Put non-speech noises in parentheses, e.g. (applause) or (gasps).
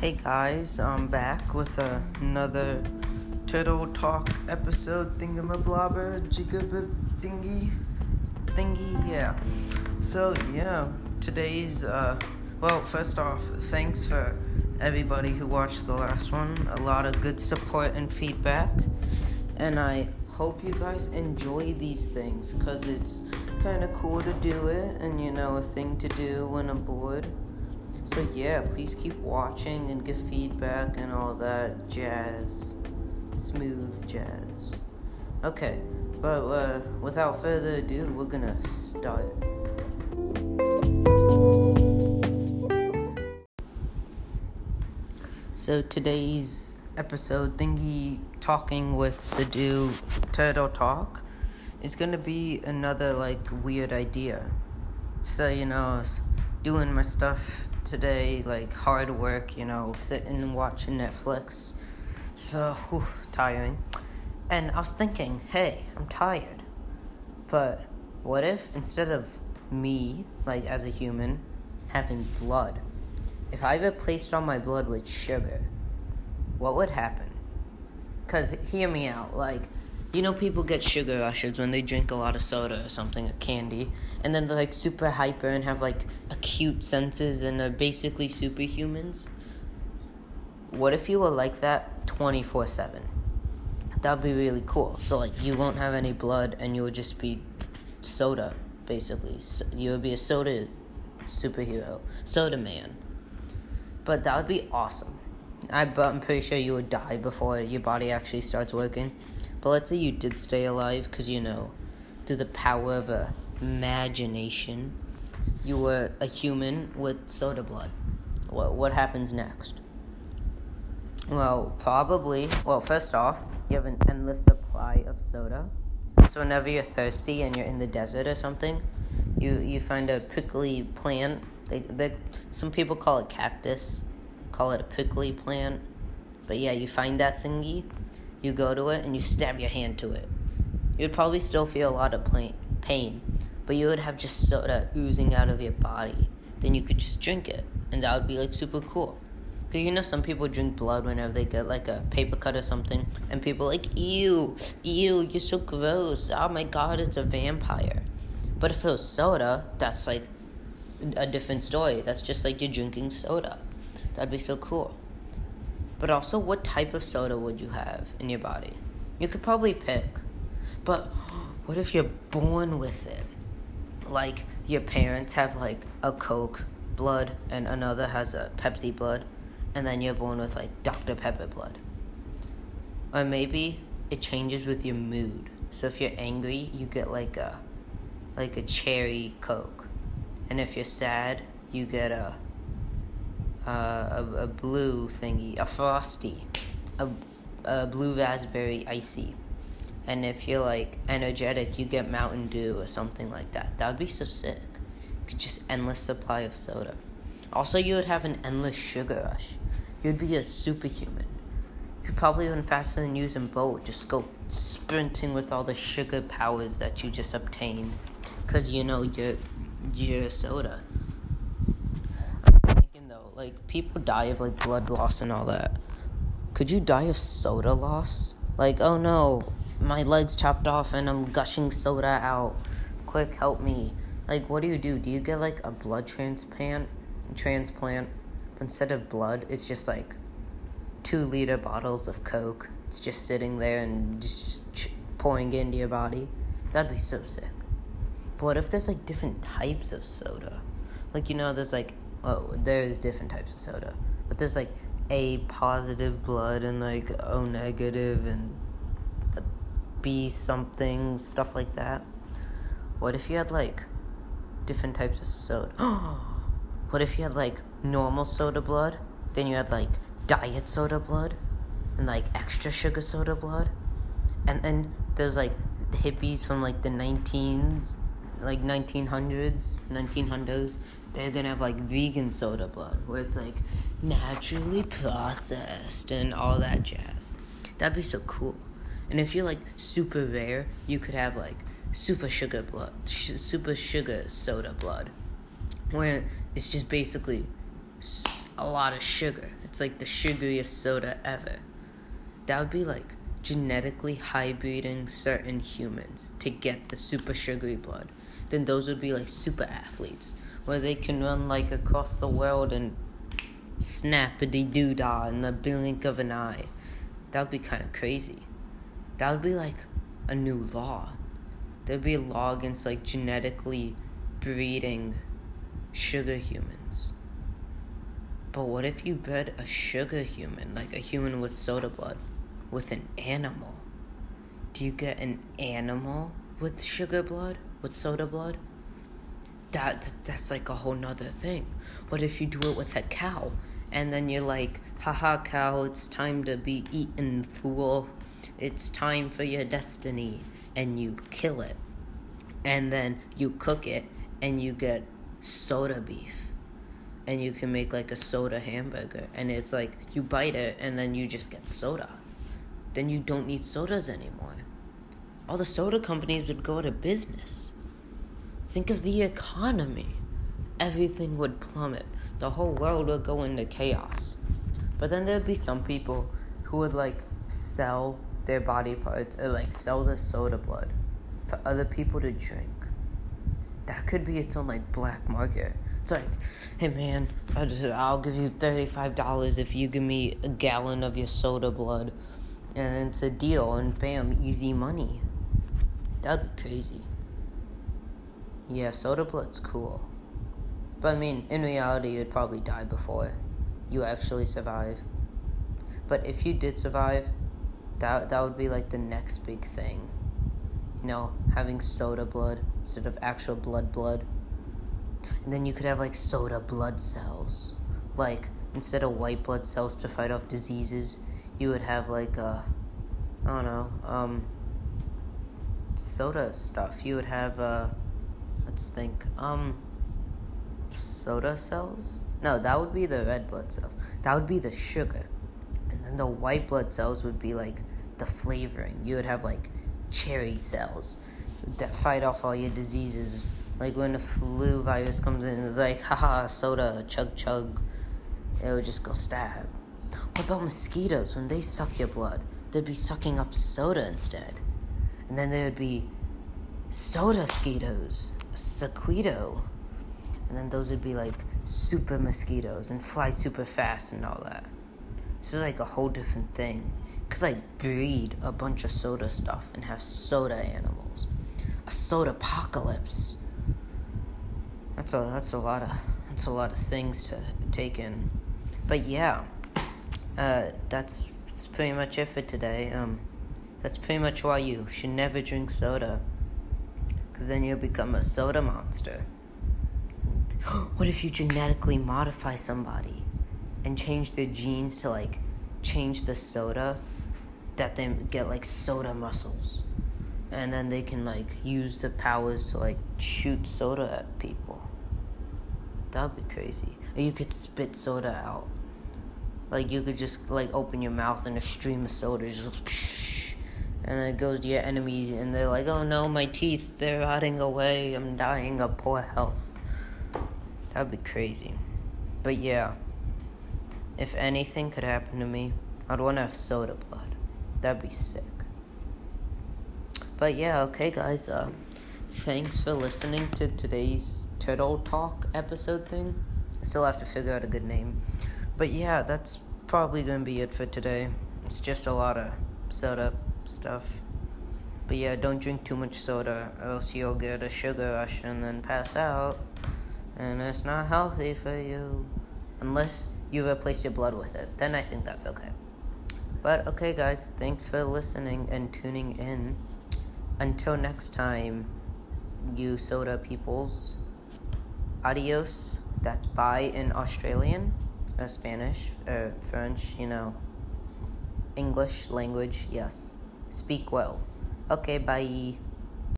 Hey guys, I'm back with another Turtle Talk episode thingamablobber jigabib thingy thingy, yeah. So yeah, today's uh well first off, thanks for everybody who watched the last one. A lot of good support and feedback. And I hope you guys enjoy these things because it's kind of cool to do it and you know a thing to do when I'm bored. So yeah, please keep watching and give feedback and all that jazz. Smooth jazz. Okay, but uh, without further ado, we're gonna start. So today's episode thingy talking with Sadu Turtle Talk is gonna be another like weird idea. So you know, doing my stuff today, like hard work, you know, sitting and watching Netflix. So, whew, tiring. And I was thinking, hey, I'm tired. But what if instead of me, like as a human, having blood, if I replaced all my blood with sugar, what would happen? Because, hear me out, like, you know, people get sugar rushes when they drink a lot of soda or something, a candy, and then they're like super hyper and have like acute senses and are basically superhumans. What if you were like that 24 7? That'd be really cool. So, like, you won't have any blood and you would just be soda, basically. So you would be a soda superhero, soda man. But that would be awesome. I, but I'm pretty sure you would die before your body actually starts working. But let's say you did stay alive because, you know, through the power of a imagination, you were a human with soda blood. What, what happens next? Well, probably, well, first off, you have an endless supply of soda. So whenever you're thirsty and you're in the desert or something, you, you find a prickly plant. They, they, some people call it cactus, call it a prickly plant. But yeah, you find that thingy, you go to it, and you stab your hand to it. You'd probably still feel a lot of pain, but you would have just soda oozing out of your body. Then you could just drink it, and that would be like super cool. Cause you know some people drink blood whenever they get like a paper cut or something, and people like ew, ew, you're so gross. Oh my god, it's a vampire. But if it was soda, that's like a different story. That's just like you're drinking soda. That'd be so cool. But also, what type of soda would you have in your body? You could probably pick. But (gasps) what if you're born with it? Like your parents have like a Coke blood and another has a Pepsi blood, and then you're born with like Dr. Pepper blood. Or maybe it changes with your mood. So if you're angry, you get like a like a cherry Coke, and if you're sad, you get a a, a blue thingy, a frosty, a, a blue raspberry icy. And if you're like energetic, you get Mountain Dew or something like that. That would be so sick. Just endless supply of soda. Also, you would have an endless sugar rush. You'd be a superhuman. You could probably even faster than Usain Bolt. Just go sprinting with all the sugar powers that you just obtained, because you know you're you're soda. I'm thinking though, like people die of like blood loss and all that. Could you die of soda loss? Like, oh no, my legs chopped off and I'm gushing soda out. Quick, help me. Like, what do you do? Do you get like a blood transplant? Transplant. Instead of blood, it's just like two liter bottles of Coke. It's just sitting there and just, just pouring into your body. That'd be so sick. But what if there's like different types of soda? Like, you know, there's like, oh, there's different types of soda. But there's like A positive blood and like O negative and B something, stuff like that. What if you had like different types of soda? (gasps) what if you had like normal soda blood, then you had like diet soda blood, and like extra sugar soda blood, and then there's like hippies from like the 19s, like 1900s, 1900s. They're gonna have like vegan soda blood, where it's like naturally processed and all that jazz. That'd be so cool. And if you're like super rare, you could have like super sugar blood, sh- super sugar soda blood, where it's just basically a lot of sugar. It's like the sugariest soda ever. That would be like genetically hybriding certain humans to get the super sugary blood. Then those would be like super athletes where they can run like across the world and snap a doo dah in the blink of an eye. That would be kind of crazy. That would be like a new law. There'd be a law against like genetically breeding sugar humans. But what if you bred a sugar human, like a human with soda blood, with an animal? Do you get an animal with sugar blood, with soda blood? That that's like a whole nother thing. What if you do it with a cow? And then you're like, haha cow, it's time to be eaten, fool. It's time for your destiny. And you kill it. And then you cook it and you get soda beef. And you can make like a soda hamburger. And it's like you bite it and then you just get soda. Then you don't need sodas anymore. All the soda companies would go out of business. Think of the economy. Everything would plummet. The whole world would go into chaos. But then there'd be some people who would like sell their body parts or like sell the soda blood for other people to drink that could be its own like black market. It's like, hey man, I just, I'll give you thirty-five dollars if you give me a gallon of your soda blood, and it's a deal, and bam, easy money. That'd be crazy. Yeah, soda blood's cool, but I mean, in reality, you'd probably die before you actually survive. But if you did survive, that that would be like the next big thing you know, having soda blood instead of actual blood blood. And then you could have like soda blood cells. Like instead of white blood cells to fight off diseases, you would have like uh I don't know, um soda stuff. You would have uh let's think. Um soda cells? No, that would be the red blood cells. That would be the sugar. And the white blood cells would be like the flavoring. You would have like cherry cells that fight off all your diseases. Like when the flu virus comes in, it's like, haha, soda, chug chug. It would just go stab. What about mosquitoes? When they suck your blood, they'd be sucking up soda instead. And then there would be soda mosquitoes, sequito. And then those would be like super mosquitoes and fly super fast and all that. This is like a whole different thing could like breed a bunch of soda stuff and have soda animals. A soda apocalypse. That's a that's a lot of that's a lot of things to take in. But yeah, uh, that's that's pretty much it for today. Um, that's pretty much why you should never drink soda, because then you'll become a soda monster. (gasps) what if you genetically modify somebody and change their genes to like change the soda that they get like soda muscles. And then they can like use the powers to like shoot soda at people. That would be crazy. Or you could spit soda out. Like you could just like open your mouth and a stream of soda just psh, and it goes to your enemies and they're like oh no my teeth they're rotting away. I'm dying of poor health. That would be crazy. But yeah if anything could happen to me i'd want to have soda blood That'd be sick. But yeah, okay, guys. Uh, thanks for listening to today's Turtle Talk episode thing. I still have to figure out a good name. But yeah, that's probably gonna be it for today. It's just a lot of soda stuff. But yeah, don't drink too much soda, or else you'll get a sugar rush and then pass out. And it's not healthy for you. Unless you replace your blood with it. Then I think that's okay. But okay, guys, thanks for listening and tuning in. Until next time, you soda peoples. Adios. That's bye in Australian, uh, Spanish, uh, French, you know. English language, yes. Speak well. Okay, bye.